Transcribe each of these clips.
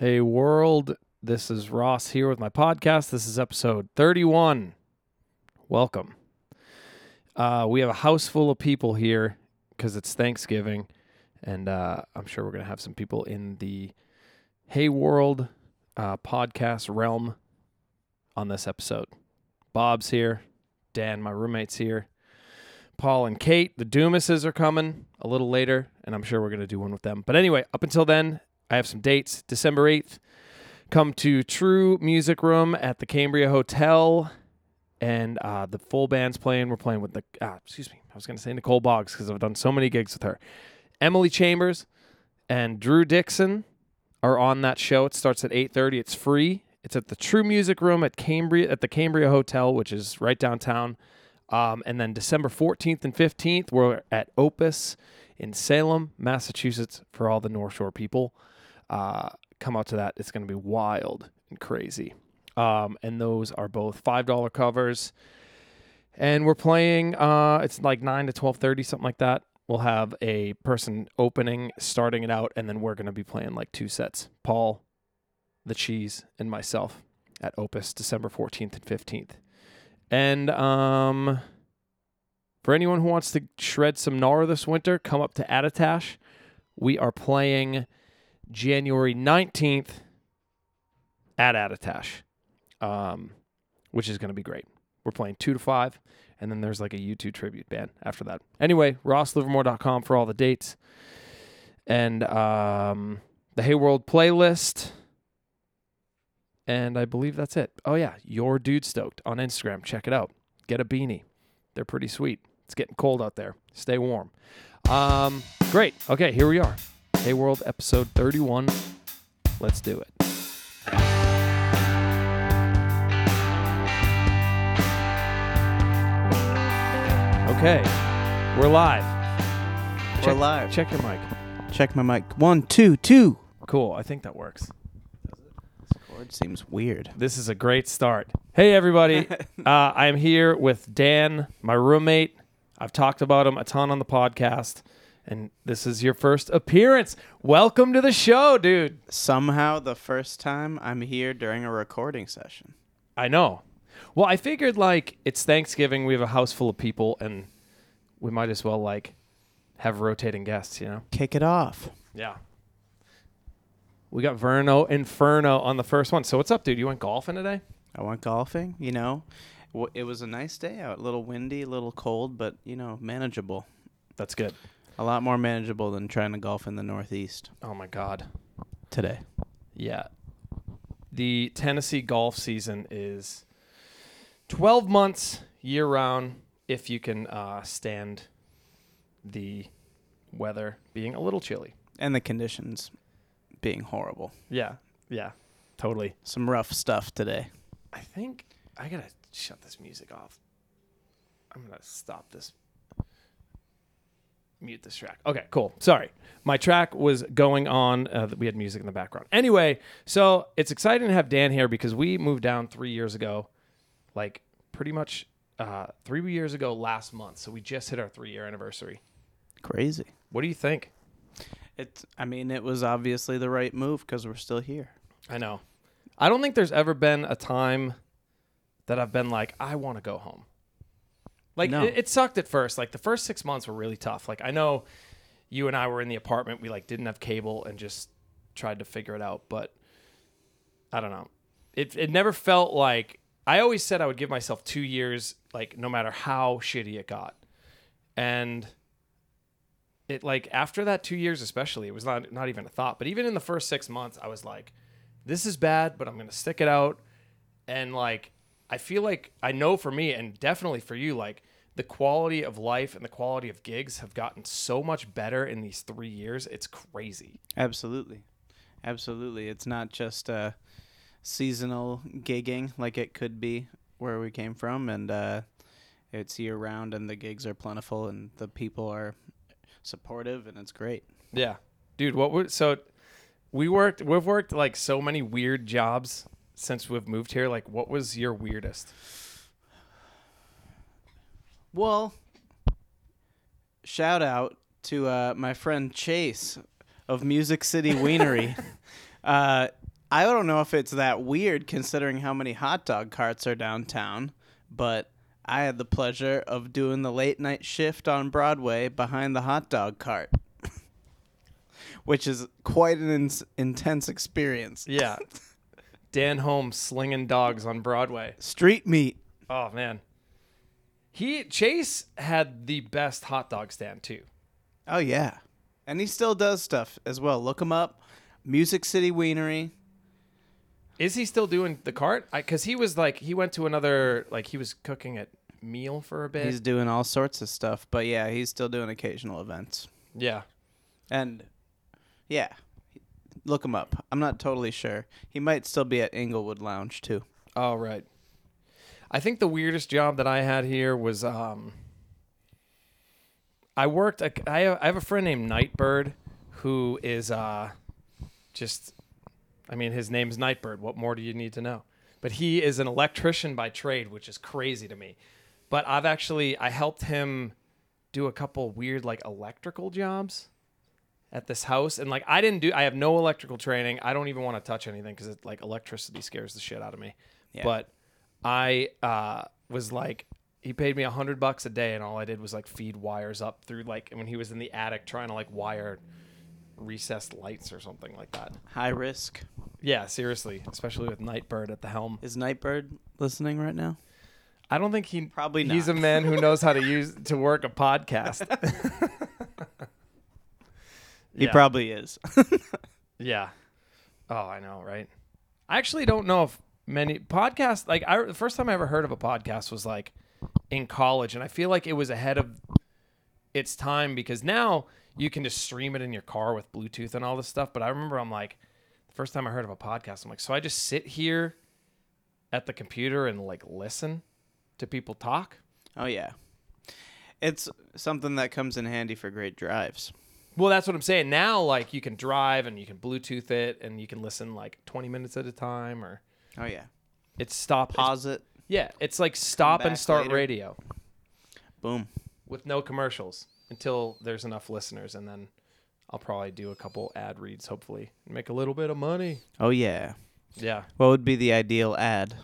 Hey, world. This is Ross here with my podcast. This is episode 31. Welcome. Uh, we have a house full of people here because it's Thanksgiving, and uh, I'm sure we're going to have some people in the Hey World uh, podcast realm on this episode. Bob's here. Dan, my roommate's here. Paul and Kate, the Dumases are coming a little later, and I'm sure we're going to do one with them. But anyway, up until then, I have some dates. December 8th, come to True Music Room at the Cambria Hotel, and uh, the full band's playing. We're playing with the, ah, excuse me, I was going to say Nicole Boggs because I've done so many gigs with her. Emily Chambers and Drew Dixon are on that show. It starts at 8:30. It's free. It's at the True Music Room at Cambria at the Cambria Hotel, which is right downtown. Um, and then December 14th and 15th, we're at Opus in Salem, Massachusetts, for all the North Shore people. Uh, come out to that. It's going to be wild and crazy. Um, and those are both $5 covers. And we're playing, uh, it's like 9 to 12.30, something like that. We'll have a person opening, starting it out, and then we're going to be playing like two sets. Paul, the cheese, and myself at Opus, December 14th and 15th. And um, for anyone who wants to shred some gnar this winter, come up to Attitash. We are playing January 19th at Attitash, um, which is going to be great. We're playing 2 to 5, and then there's like a U2 tribute band after that. Anyway, rosslivermore.com for all the dates. And um, the Hey World playlist. And I believe that's it. Oh, yeah. Your Dude Stoked on Instagram. Check it out. Get a beanie. They're pretty sweet. It's getting cold out there. Stay warm. Um, great. Okay, here we are. Hey World episode 31. Let's do it. Okay, we're live. We're Check- live. Check your mic. Check my mic. One, two, two. Cool. I think that works. This chord seems weird. This is a great start. Hey, everybody. uh, I'm here with Dan, my roommate. I've talked about him a ton on the podcast, and this is your first appearance. Welcome to the show, dude. Somehow, the first time I'm here during a recording session. I know. Well, I figured like it's Thanksgiving, we have a house full of people, and we might as well like have rotating guests, you know? Kick it off. Yeah. We got Verno Inferno on the first one. So what's up, dude? You went golfing today? I went golfing. You know, it was a nice day out. A little windy, a little cold, but you know, manageable. That's good. A lot more manageable than trying to golf in the Northeast Oh my god. today. Yeah. The Tennessee golf season is 12 months year round if you can uh, stand the weather being a little chilly. And the conditions being horrible. Yeah. Yeah. Totally. Some rough stuff today. I think I got to shut this music off. I'm going to stop this. Mute this track. Okay, cool. Sorry. My track was going on. Uh, we had music in the background. Anyway, so it's exciting to have Dan here because we moved down three years ago, like pretty much uh, three years ago last month. So we just hit our three year anniversary. Crazy. What do you think? It's. I mean, it was obviously the right move because we're still here. I know. I don't think there's ever been a time that I've been like, I want to go home. Like No. it, it sucked at first. Like the first six months were really tough. Like I know you and I were in the apartment. We like didn't have cable and just tried to figure it out. But I don't know. It it never felt like I always said I would give myself two years, like no matter how shitty it got. And it like after that two years especially, it was not not even a thought. But even in the first six months, I was like, this is bad, but I'm gonna stick it out. And like I feel like I know for me and definitely for you, like the quality of life and the quality of gigs have gotten so much better in these three years. It's crazy. Absolutely. Absolutely. It's not just uh, seasonal gigging like it could be where we came from. And uh, it's year round, and the gigs are plentiful, and the people are supportive, and it's great. Yeah, dude. What would so? We worked. We've worked like so many weird jobs since we've moved here. Like, what was your weirdest? Well, shout out to uh, my friend Chase of Music City Wienery. uh, I don't know if it's that weird considering how many hot dog carts are downtown, but I had the pleasure of doing the late night shift on Broadway behind the hot dog cart, which is quite an ins- intense experience. Yeah. Dan Holmes slinging dogs on Broadway. Street meat. Oh man. He Chase had the best hot dog stand too. Oh yeah, and he still does stuff as well. Look him up. Music City Wienery. Is he still doing the cart? Because he was like he went to another like he was cooking at meal for a bit. He's doing all sorts of stuff, but yeah, he's still doing occasional events. yeah. And yeah, look him up. I'm not totally sure. He might still be at Inglewood Lounge too. Oh right. I think the weirdest job that I had here was um. I worked. I I have, I have a friend named Nightbird, who is uh, just. I mean, his name's Nightbird. What more do you need to know? But he is an electrician by trade, which is crazy to me. But I've actually I helped him do a couple weird like electrical jobs at this house and like I didn't do I have no electrical training. I don't even want to touch anything cuz it like electricity scares the shit out of me. Yeah. But I uh was like he paid me a hundred bucks a day and all I did was like feed wires up through like when he was in the attic trying to like wire recessed lights or something like that. High risk. Yeah, seriously, especially with Nightbird at the helm. Is Nightbird listening right now? I don't think he Probably He's a man who knows how to use to work a podcast. He Yeah. probably is. Yeah. Oh, I know, right? I actually don't know if many podcasts like I the first time I ever heard of a podcast was like in college and I feel like it was ahead of its time because now you can just stream it in your car with Bluetooth and all this stuff, but I remember I'm like the first time I heard of a podcast I'm like so I just sit here at the computer and like listen to people talk? oh yeah. It's something that comes in handy for great drives. Well, that's what I'm saying. Now like you can drive and you can Bluetooth it and you can listen like 20 minutes at a time or Oh yeah. it's stop Pause it. Yeah, it's like stop and back start later. radio Boom. with no commercials until there's enough listeners, and then I'll probably do a couple ad reads, hopefully, and make a little bit of money. Oh yeah. Yeah. What would be the ideal ad?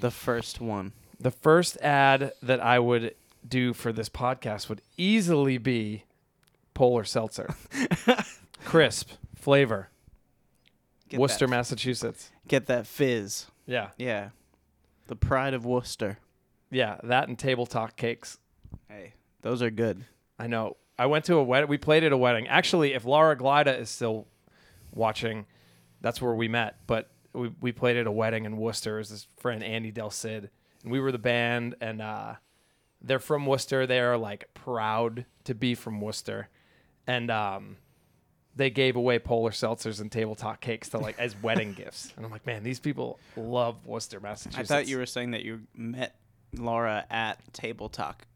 The first one. The first ad that I would do for this podcast would easily be Polar Seltzer. Crisp, flavor, Get Worcester, that, Massachusetts. Get that fizz. Yeah. Yeah. The pride of Worcester. Yeah, that and table talk cakes. Hey, those are good. I know. I went to a wedding. We played at a wedding. Actually, if Laura Glida is still watching, that's where we met. But we, we played at a wedding in Worcester. It was this friend Andy Del Cid, and we were the band. And uh, they're from Worcester. They are like proud to be from Worcester, and um, they gave away polar seltzers and table talk cakes to like as wedding gifts. And I'm like, man, these people love Worcester, Massachusetts. I Massachusetts. thought you were saying that you met Laura at Table Talk.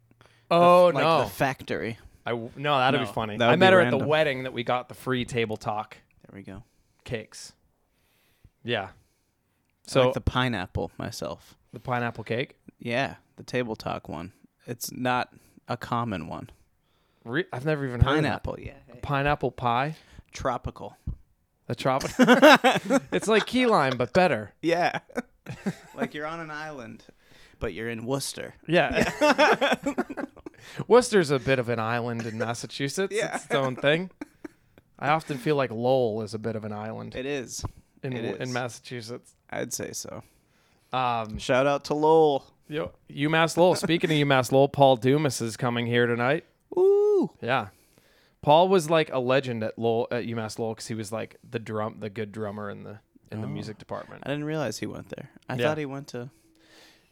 The Oh like no, the factory. I w- no, that'd No, be funny. that I met be her at the random. wedding that we got the free table talk There we go. cakes. Yeah. So So like the pineapple myself. the pineapple cake. Yeah, the Table Talk one. It's not a common one. Re- I've never even heard. Pineapple, yeah. Pineapple pie. Tropical. The tropic. it's like key lime, but better. Yeah. like you're on an island, but you're in Worcester. Yeah. Worcester's a bit of an island in Massachusetts. Yeah. It's its own thing. I often feel like Lowell is a bit of an island It is. in it in. Massachusetts. I'd say so. Um, Shout out to Lowell. yo, UMass Lowell. Speaking of UMass Lowell, Paul Dumas is coming here tonight. Yeah. Paul was like a legend at Lowell at UMass Lowell because he was like the drum, the good drummer in the in the Oh. music department. I didn't realize he went there. I Yeah. thought he went to.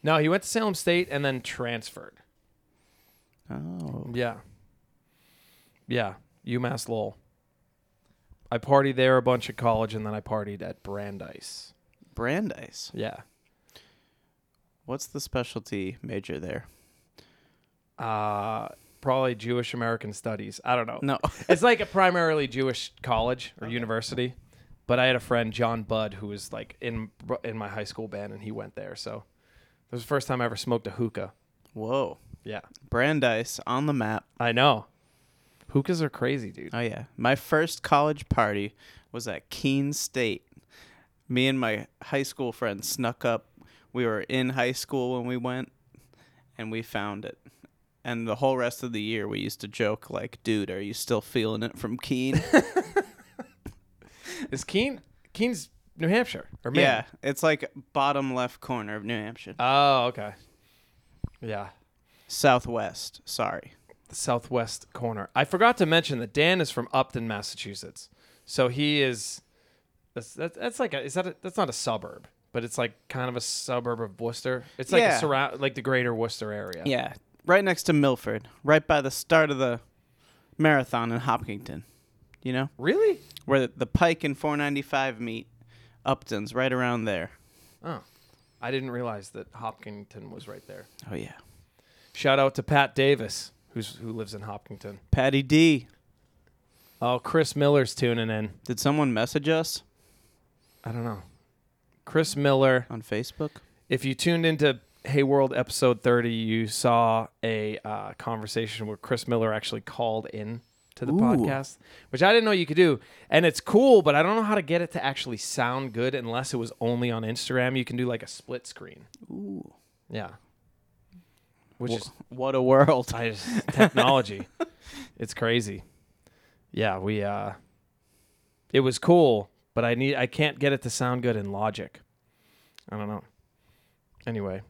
No, he went to Salem State and then transferred. Oh. Yeah. Yeah. UMass Lowell. I partied there a bunch at college and then I partied at Brandeis. Brandeis. Yeah. What's the specialty major there? Uh probably Jewish American studies. I don't know. No. It's like a primarily Jewish college or university. But I had a friend John Budd who was like in in my high school band and he went there. So it was the first time I ever smoked a hookah. Whoa. Yeah. Brandeis on the map. I know. Hookahs are crazy, dude. Oh yeah. My first college party was at Keene State. Me and my high school friend snuck up. We were in high school when we went, and we found it. And the whole rest of the year, we used to joke like, "Dude, are you still feeling it from Keene?" Is Keene Keene's New Hampshire or Maine? yeah, it's like bottom left corner of New Hampshire, Oh, okay. Yeah. southwest. Sorry. the southwest corner. I forgot to mention that Dan is from Upton, Massachusetts. So he is that's that's, that's like a is that a, that's not a suburb, but it's like kind of a suburb of Worcester. It's like Yeah. a surround like the greater Worcester area. Yeah, right next to Milford, right by the start of the marathon in Hopkinton. You know Really? where the Pike and 495 meet. Upton's right around there. Oh. I didn't realize that Hopkinton was right there. Oh yeah, Shout out to Pat Davis, who's who lives in Hopkinton. Patty D. Oh, Chris Miller's tuning in. Did someone message us I don't know. Chris Miller. on Facebook? If you tuned into Hey World episode 30, you saw a uh, conversation where Chris Miller actually called in to the Ooh. podcast, which I didn't know you could do. And it's cool, but I don't know how to get it to actually sound good unless it was only on Instagram. You can do like a split screen. Ooh, Yeah. Which Wha- is what a world! I just, technology. it's crazy. Yeah, we uh it was cool, but I need I can't get it to sound good in Logic. I don't know. Anyway.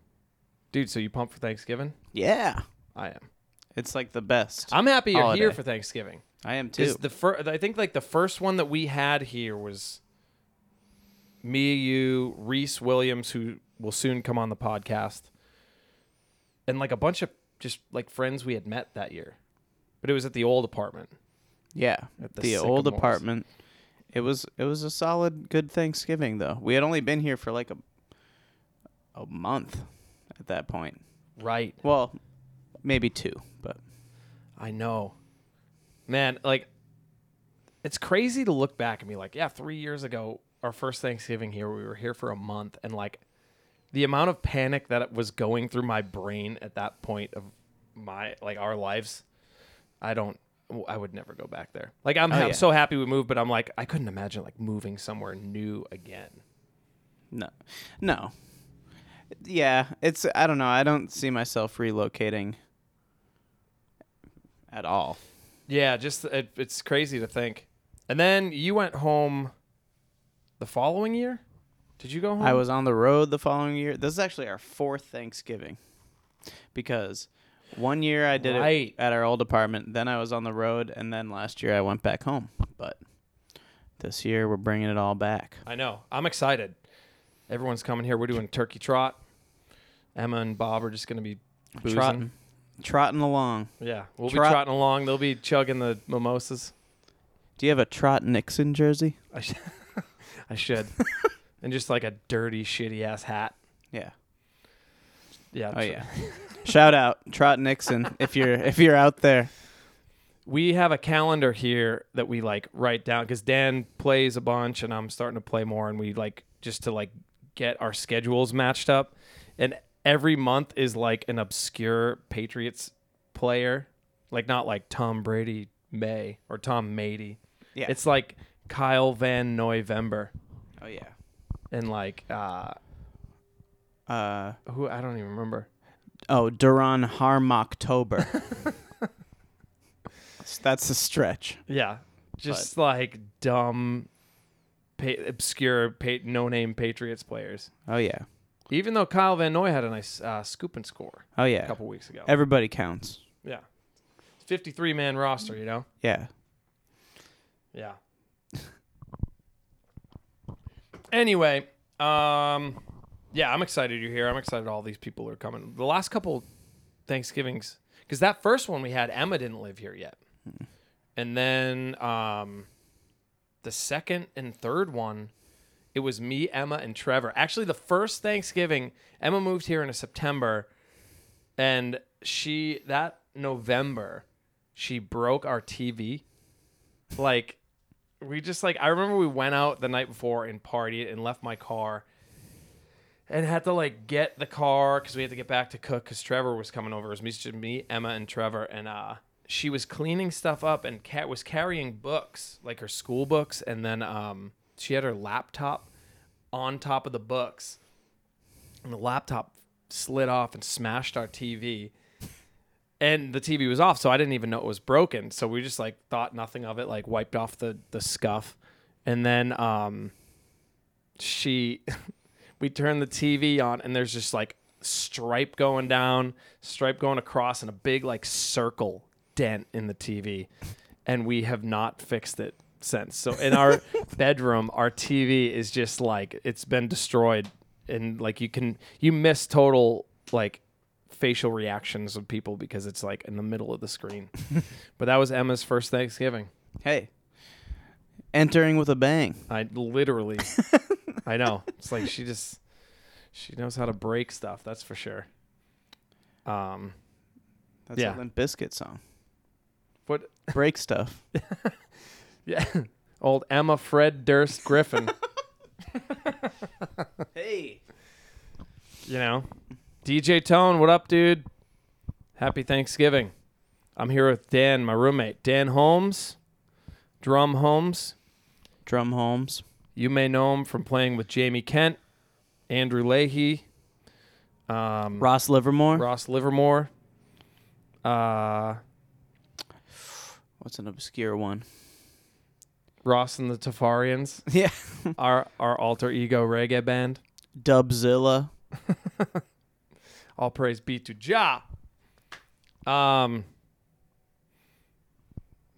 Dude, so you pumped for Thanksgiving? Yeah, I am. it's like the best. I'm happy you're here for Thanksgiving. I am Because too. the fir- I think like the first one that we had here was me, you, Reese Williams, who will soon come on the podcast, and like a bunch of just like friends we had met that year. But it was at the old apartment. Yeah, At the the, old Sycamores. apartment. It was it was a solid good Thanksgiving though. We had only been here for like a a month at that point. Right. Well, maybe two, but I know. Man, like it's crazy to look back and be like, yeah, 3 years ago our first Thanksgiving here, we were here for a month and like the amount of panic that was going through my brain at that point of my like our lives, I don't I would never go back there. Like I'm, Oh, I'm yeah. so happy we moved, but I'm like I couldn't imagine like moving somewhere new again. no. No. Yeah, it's I don't know. I don't see myself relocating at all. Yeah, just it, it's crazy to think. And then you went home the following year? Did you go home? I was on the road the following year. This is actually our fourth Thanksgiving. Because one year I did Right. it at our old apartment, then I was on the road, and then last year I went back home. But this year we're bringing it all back. I know. I'm excited. Everyone's coming here. We're doing turkey trot. Emma and Bob are just going to be boozing. Trotting, trotting along. Yeah, we'll be trotting along. They'll be chugging the mimosas. Do you have a Trot Nixon jersey? I, sh- I should. and just like a dirty, shitty ass hat. Yeah. Yeah. Oh tr- yeah. Shout out Trot Nixon if you're if you're out there. We have a calendar here that we like write down because Dan plays a bunch and I'm starting to play more, and we like just to like get our schedules matched up. And every month is like an obscure Patriots player, like not like Tom Brady May or Tom Mady. Yeah. It's like Kyle Van November oh yeah. and like uh Uh who I don't even remember. oh Duran Harmoctober. That's a stretch. Yeah, just like dumb, pa- obscure, pa- no-name Patriots players. Oh yeah. Even though Kyle Van Noy had a nice uh, scoop and score Oh yeah. a couple weeks ago. Everybody counts. yeah, fifty-three man roster. You know. Yeah. Yeah. anyway, um, yeah, I'm excited you're here. I'm excited all these people are coming. The last couple Thanksgivings, because that first one we had, Emma didn't live here yet, and then um, the second and third one, it was me, Emma, and Trevor. Actually, the first Thanksgiving, Emma moved here in September, and she that November, she broke our TV like we just like I remember we went out the night before and partied and left my car and had to like get the car because we had to get back to cook because Trevor was coming over. It was me, me, Emma, and Trevor, and uh, she was cleaning stuff up and Kat was carrying books like her school books, and then um, she had her laptop on top of the books, and the laptop slid off and smashed our TV. And the TV was off, so I didn't even know it was broken. So we just like thought nothing of it, like wiped off the the scuff, and then um, she, we turned the TV on, and there's just like stripe going down, stripe going across, and a big like circle dent in the TV, and we have not fixed it since. So in our bedroom, our TV is just like it's been destroyed, and like you can you miss total like facial reactions of people because it's like in the middle of the screen. but that was Emma's first Thanksgiving. Hey, entering with a bang. I literally, I know. It's like she just she knows how to break stuff. That's for sure. Um, That's Yeah. a Limp Bizkit song. What? Break stuff. Yeah, old Emma Fred Durst Griffin. hey. you know, DJ Tone, what up, dude? Happy Thanksgiving. I'm here with Dan, my roommate, Dan Holmes, Drum Holmes. Drum Holmes. You may know him from playing with Jamie Kent, Andrew Leahy, um, Ross Livermore. Ross Livermore. Uh, What's an obscure one? Ross and the Tafarians, Yeah. our our alter ego reggae band. Dubzilla. All praise be to Jah. Um,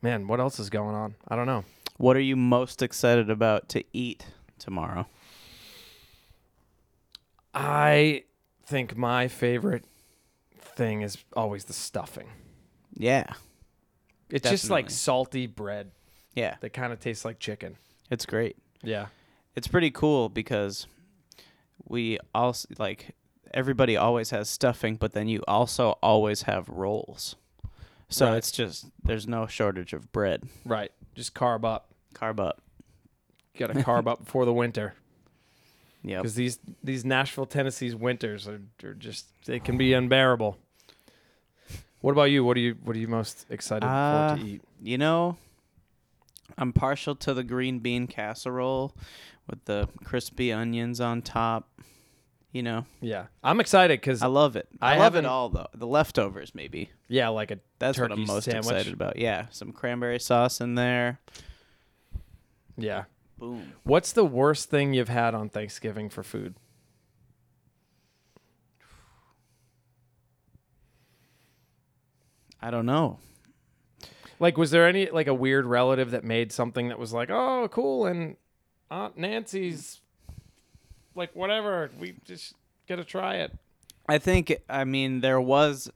man, what else is going on? I don't know. What are you most excited about to eat tomorrow? I think my favorite thing is always the stuffing. Yeah. It's just like Definitely. salty bread Yeah. that kind of tastes like chicken. It's great. Yeah. It's pretty cool because we also like everybody always has stuffing, but then you also always have rolls. So Right. it's just there's no shortage of bread. Right. Just carb up. Carb up. Got to carb up before the winter Yep. because these these Nashville, Tennessee's winters are, are just they can be unbearable. What about you? What are you What are you most excited Uh, for to eat? You know, I'm partial to the green bean casserole with the crispy onions on top. You know, Yeah, I'm excited because I love it. I I, love it all though. The leftovers maybe. yeah, like a That's what I'm most sandwich. excited about. Yeah, some cranberry sauce in there. yeah. Boom. What's the worst thing you've had on Thanksgiving for food? I don't know. Like, was there any like a weird relative that made something that was like, oh, cool, and Aunt Nancy's like whatever, we just gotta try it. I think I mean there was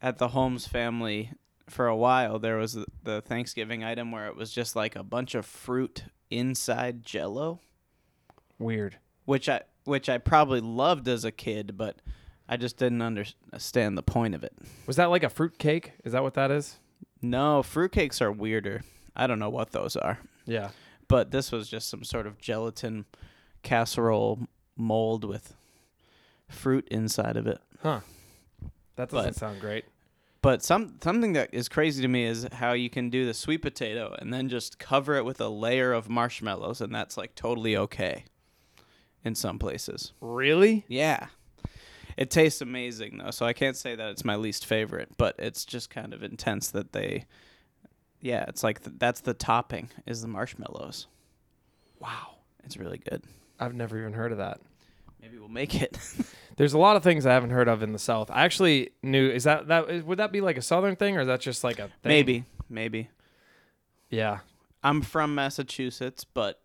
at the Holmes family for a while there was the- the Thanksgiving item where it was just like a bunch of fruit inside jello, Weird. which I which I probably loved as a kid, but I just didn't understand the point of it. Was that like a fruit cake? Is that what that is? No, fruitcakes are weirder. I don't know what those are. Yeah. But this was just some sort of gelatin casserole mold with fruit inside of it. Huh. That doesn't But- sound great. But some something that is crazy to me is how you can do the sweet potato and then just cover it with a layer of marshmallows and that's like totally okay in some places. Really? Yeah. It tastes amazing though, so I can't say that it's my least favorite, but it's just kind of intense that they Yeah, it's like th- that's the topping is the marshmallows. Wow. It's really good. I've never even heard of that. Maybe we'll make it. There's a lot of things I haven't heard of in the South. I actually knew. Is that that is- would that be like a Southern thing, or is that just like a thing? maybe, maybe. Yeah. I'm from Massachusetts, but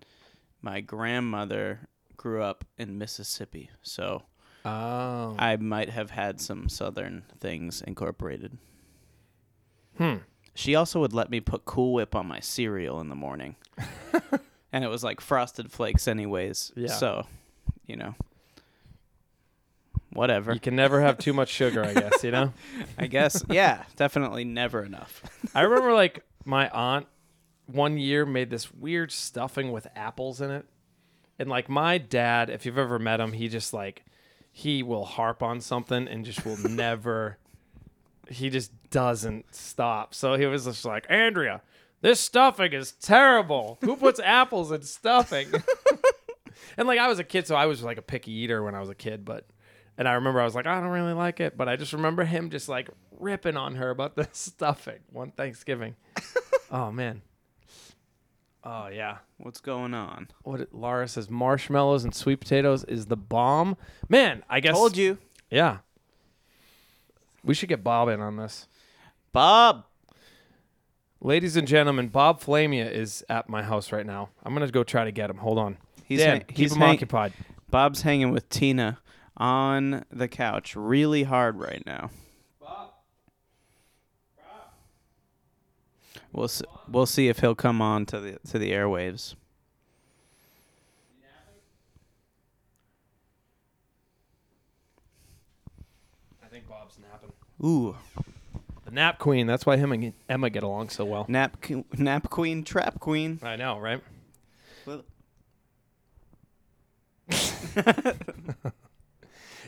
my grandmother grew up in Mississippi, so Oh. I might have had some southern things incorporated. hmm. She also would let me put Cool Whip on my cereal in the morning. and it was like frosted flakes anyways. Yeah. So, you know. Whatever. You can never have too much sugar, I guess. You know. I guess yeah, definitely never enough. I remember like my aunt one year made this weird stuffing with apples in it. And like my dad, if you've ever met him, he just like he will harp on something and just will never he just doesn't stop. So he was just like, "Andrea, this stuffing is terrible. Who puts apples in stuffing?" And like I was a kid, so I was like a picky eater when I was a kid, but and I remember I was like, I don't really like it, but I just remember him just like ripping on her about the stuffing one Thanksgiving. oh man. Oh yeah. What's going on? What it, Laura says marshmallows and sweet potatoes is the bomb. Man, I guess Told you, Yeah. We should get Bob in on this. Bob. Ladies and gentlemen, Bob Flamia is at my house right now. I'm gonna go try to get him. Hold on. He's Dan, keep he's him hang- occupied. Bob's hanging with Tina on the couch really hard right now. We'll see, we'll see if he'll come on to the to the airwaves. I think Bob's napping. Ooh, The nap queen. That's why him and Emma get along so well. nap que- nap queen, trap queen. I know, right? Well-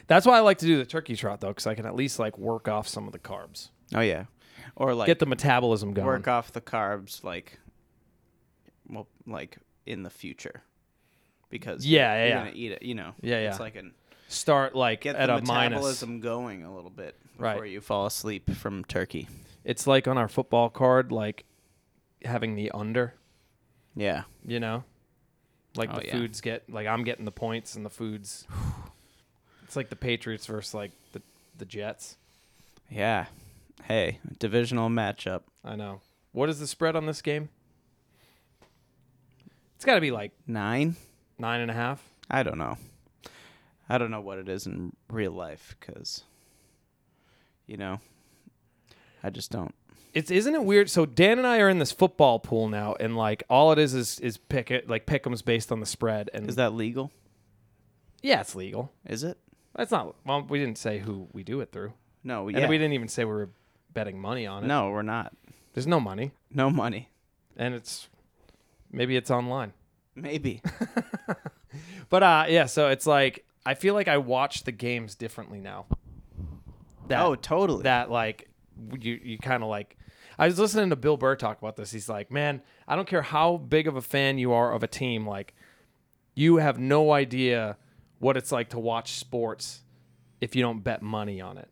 That's why I like to do the turkey trot though, because I can at least like work off some of the carbs, Oh yeah, or like get the metabolism going. work off the carbs like, well, like in the future, because Yeah, you're, yeah, you're yeah. gonna eat it. You know, Yeah, yeah. It's like an Start like get at the a minus. metabolism going a little bit Right. before you fall asleep from turkey. It's like on our football card, like having the under. Yeah. You know, like Oh, the yeah. foods get like I'm getting the points and the foods. it's like the Patriots versus like the the Jets. Yeah. Hey, divisional matchup. I know. What is the spread on this game? It's got to be like Nine? nine and a half. I don't know. I don't know what it is in real life because, you know, I just don't. It's isn't it weird? So Dan and I are in this football pool now, and like all it is is is pick it like pick'ems based on the spread, and Is that legal? yeah, it's legal. Is it? That's not. Well, we didn't say who we do it through, No. and Yeah. we didn't even say we were betting money on it. no, we're not. there's no money, No money. and it's maybe it's online. Maybe. But uh, yeah. So it's like I feel like I watch the games differently now. That, oh, totally. that like you you kind of like I was listening to Bill Burr talk about this. He's like, "Man, I don't care how big of a fan you are of a team, like you have no idea what it's like to watch sports if you don't bet money on it.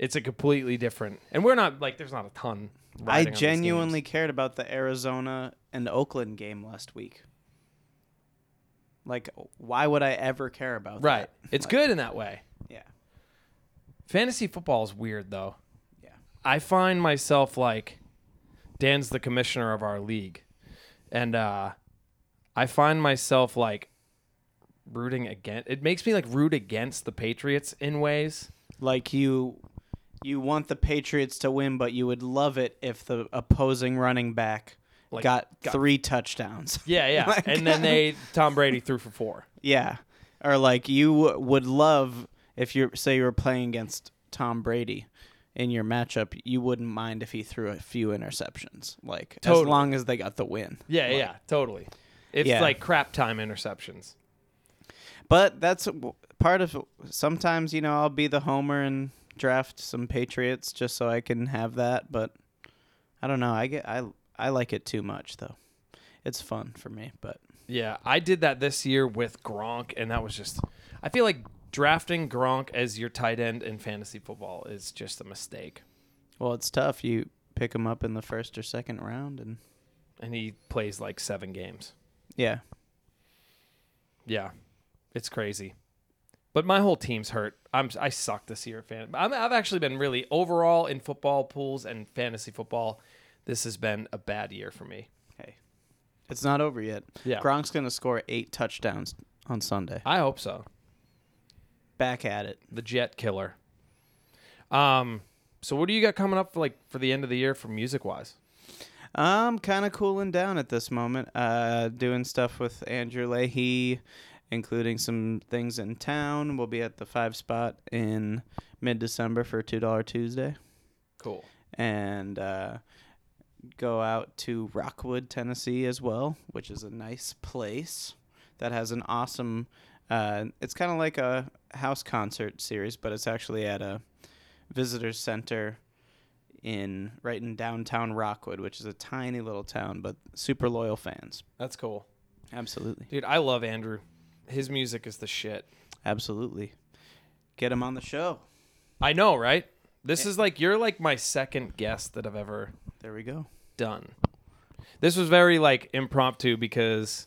It's a completely different. And we're not like there's not a ton I riding on these genuinely games. cared about the Arizona and Oakland game last week. Like, why would I ever care about that? Right. that? It's Like, good in that way. Yeah. Fantasy football is weird though. Yeah. I find myself like Dan's the commissioner of our league. And uh I find myself like rooting against it makes me like root against the Patriots in ways. Like you you want the Patriots to win, but you would love it if the opposing running back Like, got, got- three touchdowns. Yeah, yeah. Like- and then they Tom Brady threw for 4. yeah. Or like you would love if you say you were playing against Tom Brady in your matchup, you wouldn't mind if he threw a few interceptions. Like as long as they got the win. Yeah, Like- yeah, totally. It's Yeah. like crap time interceptions. But that's part of sometimes, you know, I'll be the homer and draft some Patriots just so I can have that, but I don't know. I get I I like it too much though. It's fun for me, but Yeah, I did that this year with Gronk, and that was just. I feel like drafting Gronk as your tight end in fantasy football is just a mistake. well, it's tough. You pick him up in the first or second round and And he plays like seven games. yeah. Yeah, it's crazy. But my whole team's hurt. I'm I suck this year, fan. I'm, I've actually been really overall in football pools and fantasy football. This has been a bad year for me. Hey. It's not over yet. Yeah, Gronk's going to score 8 touchdowns on Sunday. I hope so. Back at it. The Jet Killer. Um. So what do you got coming up for like for the end of the year for music wise? I'm kind of cooling down at this moment. Uh, doing stuff with Andrew Leahy, including some things in town. We'll be at the five spot in mid December for Two Dollar Tuesday, Cool. and uh, go out to Rockwood, Tennessee as well, which is a nice place that has an awesome. Uh, it's kind of like a house concert series, but it's actually at a visitor center in right in downtown Rockwood, which is a tiny little town, but super loyal fans. That's cool. Absolutely. Dude, I love Andrew. His music is the shit. Absolutely. Get him on the show. I know, right? This is like you're like my second guest that I've ever There we go. done. This was very like impromptu because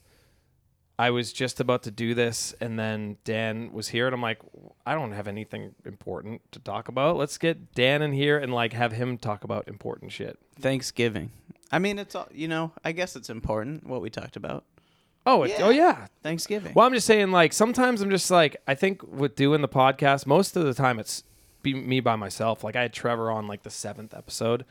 I was just about to do this and then Dan was here and I'm like I don't have anything important to talk about. Let's get Dan in here and like have him talk about important shit. Thanksgiving. I mean, it's all, you know, I guess it's important what we talked about. Oh, it, oh yeah. Thanksgiving. Well, I'm just saying like sometimes I'm just like I think with doing the podcast most of the time it's be me by myself. Like I had Trevor on like the 7th episode.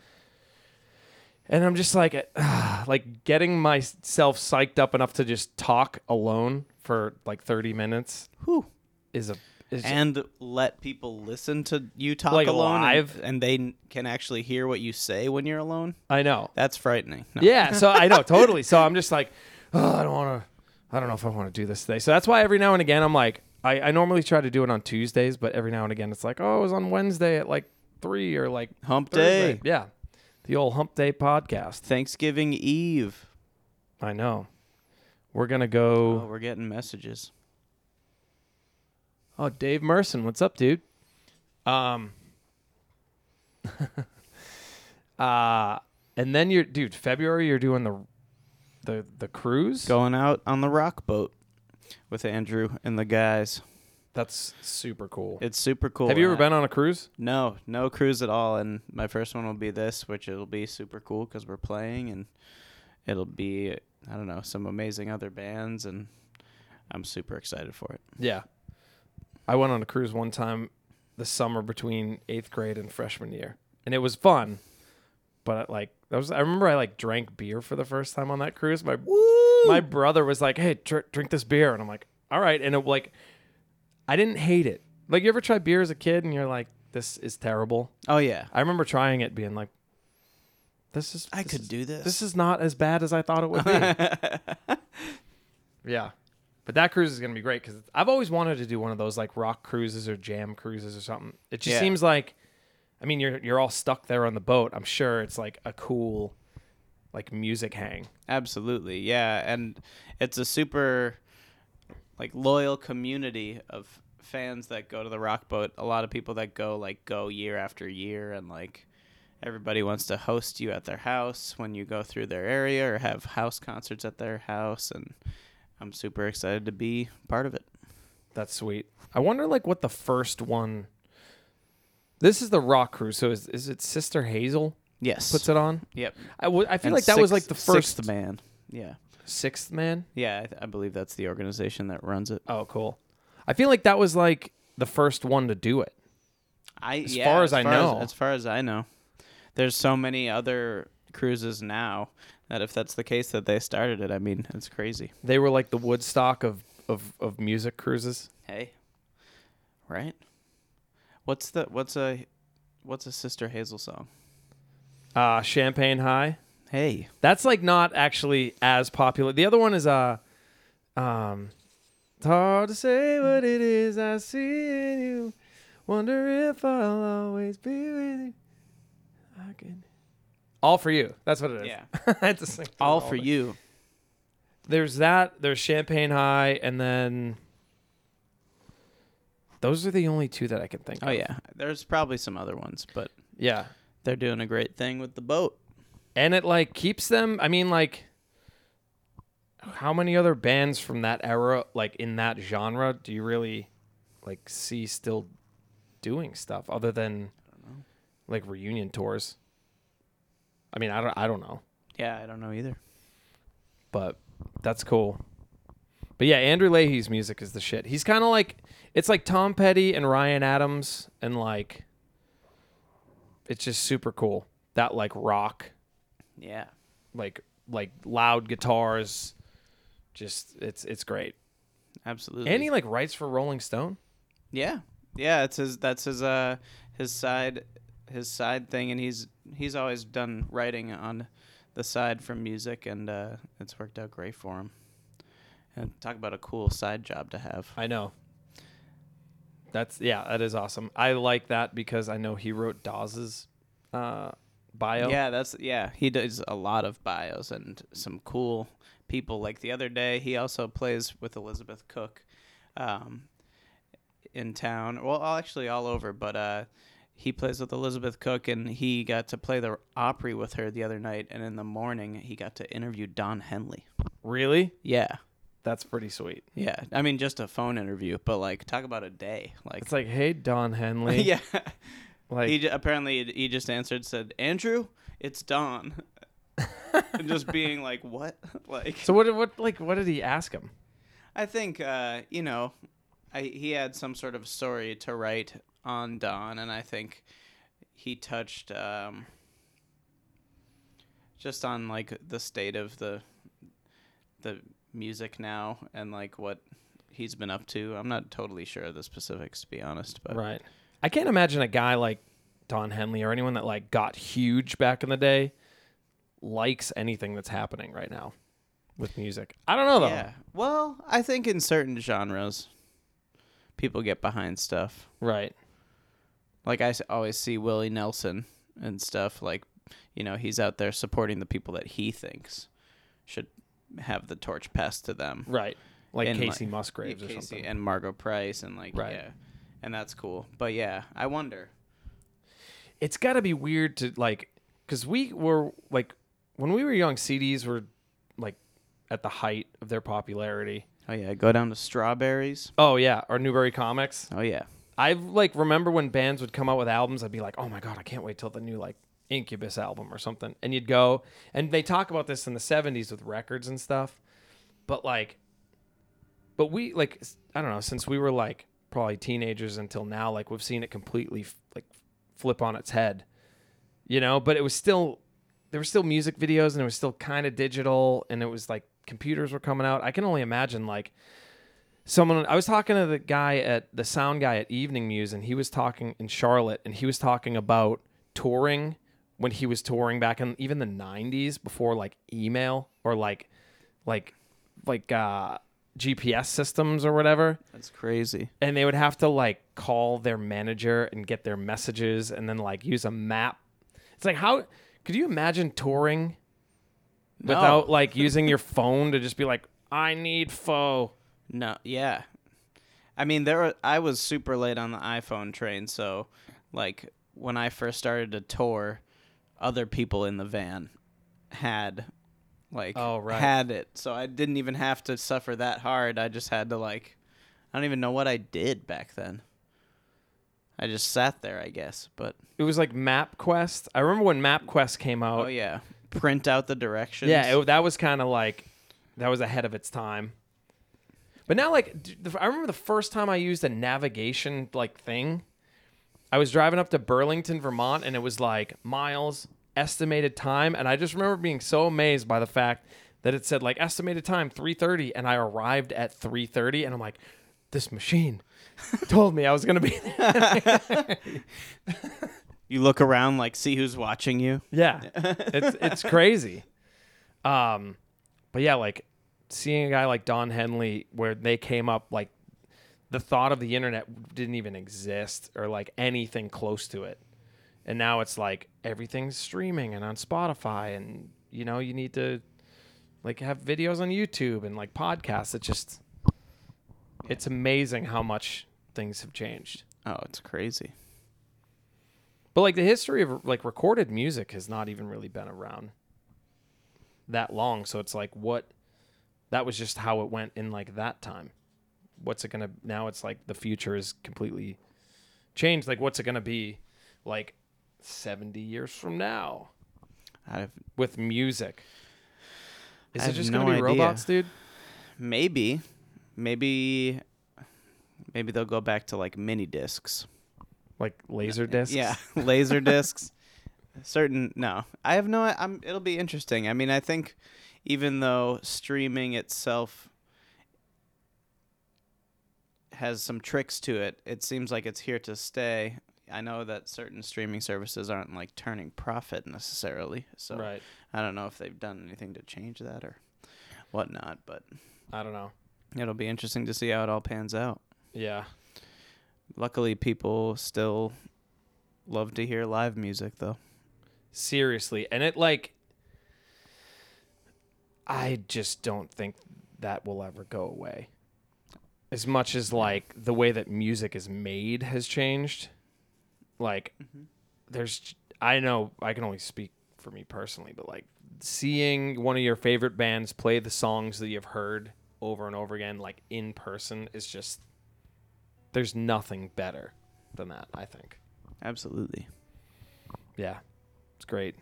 And I'm just like like getting myself psyched up enough to just talk alone for like 30 minutes Whew. is a is And let people listen to you talk Like alone and- live? And, they can actually hear what you say when you're alone. I know. That's frightening. No. Yeah, so I know totally. So I'm just like, oh, I don't want to. I don't know if I want to do this today. So that's why every now and again I'm like, I, I normally try to do it on Tuesdays, but every now and again it's like, oh, it was on Wednesday at like three or like Hump Thursday. day. Yeah, the old Hump Day podcast. Thanksgiving Eve. I know. We're gonna Oh, go. we're getting messages. Oh, Dave Merson, what's up, dude? Um. uh and then you're, dude. February, you're doing the, the the cruise. Going out on the rock boat with Andrew and the guys. That's super cool. It's super cool. Have you ever been on a cruise? No, no cruise at all. And my first one will be this, which it'll be super cool because we're playing, and it'll be I don't know some amazing other bands, and I'm super excited for it. Yeah. I went on a cruise one time the summer between eighth grade and freshman year, and it was fun. But like that was, I remember I like drank beer for the first time on that cruise. My my brother was like, "Hey, dr- drink this beer," and I'm like, "All right." And it like, I didn't hate it. Like you ever try beer as a kid and you're like, "This is terrible." Oh yeah, I remember trying it, being like, "This is I this could is- do this. This is not as bad as I thought it would be." Yeah. But that cruise is going to be great because I've always wanted to do one of those like rock cruises or jam cruises or something. It just Yeah. seems like, I mean, you're you're all stuck there on the boat. I'm sure it's like a cool, like music hang. Absolutely, yeah, and it's a super like loyal community of fans that go to the rock boat. A lot of people that go like go year after year, and like everybody wants to host you at their house when you go through their area or have house concerts at their house, and I'm super excited to be part of it. That's sweet. I wonder like what the first one. This is the rock cruise. So is is it Sister Hazel Yes. puts it on? Yep. I, w- I feel And like that was sixth- like the first Sixthman. Yeah. Sixthman. Yeah, I, th- I believe that's the organization that runs it. Oh, cool. I feel like that was like the first one to do it. I As yeah, far as I know. as, far as I know, there's so many other cruises now that if that's the case that they started it, I mean, it's crazy. They were like the Woodstock of of, of music cruises. Hey, right? What's the what's a what's a Sister Hazel song? Uh, Champagne High. Hey, That's like not actually as popular. The other one is uh um it's hard to say what it is I see in you. Wonder if I'll always be with you. I can All for you. That's what it is. yeah, I had to sing through all for you. There's that, there's Champagne High, and then those are the only two that I can think Oh of. yeah, there's probably some other ones, but Yeah. they're doing a great thing with the boat. and it like keeps them i mean like how many other bands from that era like in that genre do you really like see still doing stuff other than like reunion tours i mean i don't i don't know Yeah, I don't know either. but that's cool but yeah andrew leahy's music is the shit he's kind of like it's like tom petty and ryan adams and like it's just super cool that like rock Yeah, like like loud guitars. Just it's it's great. absolutely. And he like writes for Rolling Stone. Yeah, yeah. It's his. That's his. Uh, his side. His side thing, and he's he's always done writing on the side from music, and uh, it's worked out great for him. And talk about a cool side job to have. I know. That's yeah, that is awesome. I like that because I know he wrote Dawes's uh bio. Yeah, that's yeah. He does a lot of bios and some cool people. Like the other day, he also plays with Elizabeth Cook, um, in town. Well, actually all over, but uh, he plays with Elizabeth Cook, and he got to play the Opry with her the other night. And in the morning, he got to interview Don Henley. Really? Yeah, That's pretty sweet. yeah. I mean, just a phone interview, but like, talk about a day. Like, It's like, hey, Don Henley. yeah. Like, he j- apparently he just answered, said, "Andrew, it's Don," and just being like, "What?" like, so what? What? Like, what did he ask him? I think uh, you know, I he had some sort of story to write on Don, and I think he touched um, just on like the state of the the music now and like what he's been up to. I'm not totally sure of the specifics to be honest, but Right. I can't imagine a guy like Don Henley or anyone that like got huge back in the day likes anything that's happening right now with music. I don't know though. yeah. Well, I think in certain genres, people get behind stuff. Right. Like I always see Willie Nelson and stuff. Like, you know, he's out there supporting the people that he thinks should have the torch passed to them. Right. Like And, Kacey like, Musgraves or Kacey something. and Margo Price and like Right. yeah, and that's cool. But yeah, I wonder. it's got to be weird to like cuz we were like when we were young CDs were like at the height of their popularity. Oh yeah, go down to Strawberries. Oh yeah, or Newbury Comics. Oh yeah, I like remember when bands would come out with albums, I'd be like, "Oh my god, I can't wait till the new like Incubus album or something." And you'd go, and they talk about this in the '70s with records and stuff, but like, but we like I don't know since we were like probably teenagers until now, like we've seen it completely like flip on its head, you know. But it was still there were still music videos and it was still kind of digital, and it was like computers were coming out. I can only imagine like someone I was talking to the guy at the sound guy at Evening Muse and he was talking in Charlotte and he was talking about touring when he was touring back in even the 90s before like email or like like like uh GPS systems or whatever that's crazy. and they would have to like call their manager and get their messages and then like use a map. It's like how could you imagine touring No. without like using your phone to just be like I need faux No, yeah. I mean, there. Were, I was super late on the iPhone train, so like when I first started to tour, other people in the van had like Oh, right. had it, so I didn't even have to suffer that hard. I just had to like, I don't even know what I did back then. I just sat there, I guess. But it was like MapQuest. I remember when MapQuest came out. oh yeah, print out the directions. Yeah, it, that was kind of like that was ahead of its time. But now, like, I remember the first time I used a navigation like thing. I was driving up to Burlington, Vermont, and it was like miles, estimated time, and I just remember being so amazed by the fact that it said like estimated time 3:30, and I arrived at 3:30, and I'm like, this machine told me I was gonna be there. you look around, like see who's watching you. Yeah, it's it's crazy. Um, but yeah, like seeing a guy like Don Henley, where they came up, like the thought of the internet didn't even exist, or like anything close to it, and now it's like everything's streaming and on Spotify, and you know you need to like have videos on YouTube and like podcasts. It just it's amazing how much things have changed. Oh, it's crazy. But like the history of like recorded music has not even really been around that long. So it's like what that was just how it went in like that time. What's it gonna now? It's like the future is completely changed. Like what's it gonna be like seventy years from now I've with music? Is it just no gonna be idea. robots, dude? Maybe, maybe, maybe they'll go back to like mini discs. Like laser discs? Yeah, laser discs. Certain no, I have no. I'm. It'll be interesting. I mean, I think even though streaming itself has some tricks to it, it seems like it's here to stay. I know that certain streaming services aren't like turning profit necessarily, so Right. I don't know if they've done anything to change that or whatnot. But I don't know. it'll be interesting to see how it all pans out. Yeah. Luckily, people still love to hear live music, though. Seriously. And it like I just don't think that will ever go away. As much as like the way that music is made has changed, like Mhm. there's I know I can only speak for me personally, but like seeing one of your favorite bands play the songs that you've heard over and over again like in person is just there's nothing better than that, I think. Absolutely. Yeah. It's great.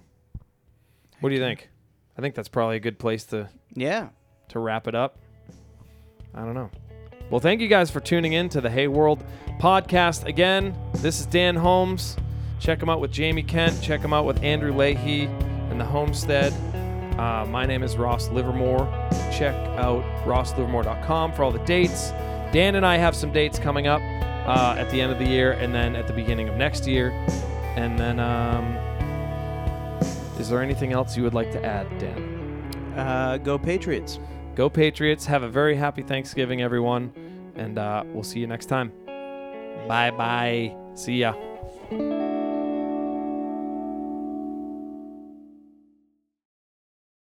What do you think? I think that's probably a good place to Yeah. to wrap it up. I don't know. Well, thank you guys for tuning in to the Hey World podcast. Again, this is Dan Holmes. Check him out with Jamie Kent. Check him out with Andrew Leahy and the Homestead. Uh, my name is Ross Livermore. Check out rosslivermore.com for all the dates. Dan and I have some dates coming up uh, at the end of the year and then at the beginning of next year. And then, um, is there anything else you would like to add, Dan? Uh, go Patriots. Go Patriots. Have a very happy Thanksgiving, everyone. And uh, we'll see you next time. Bye bye. See ya.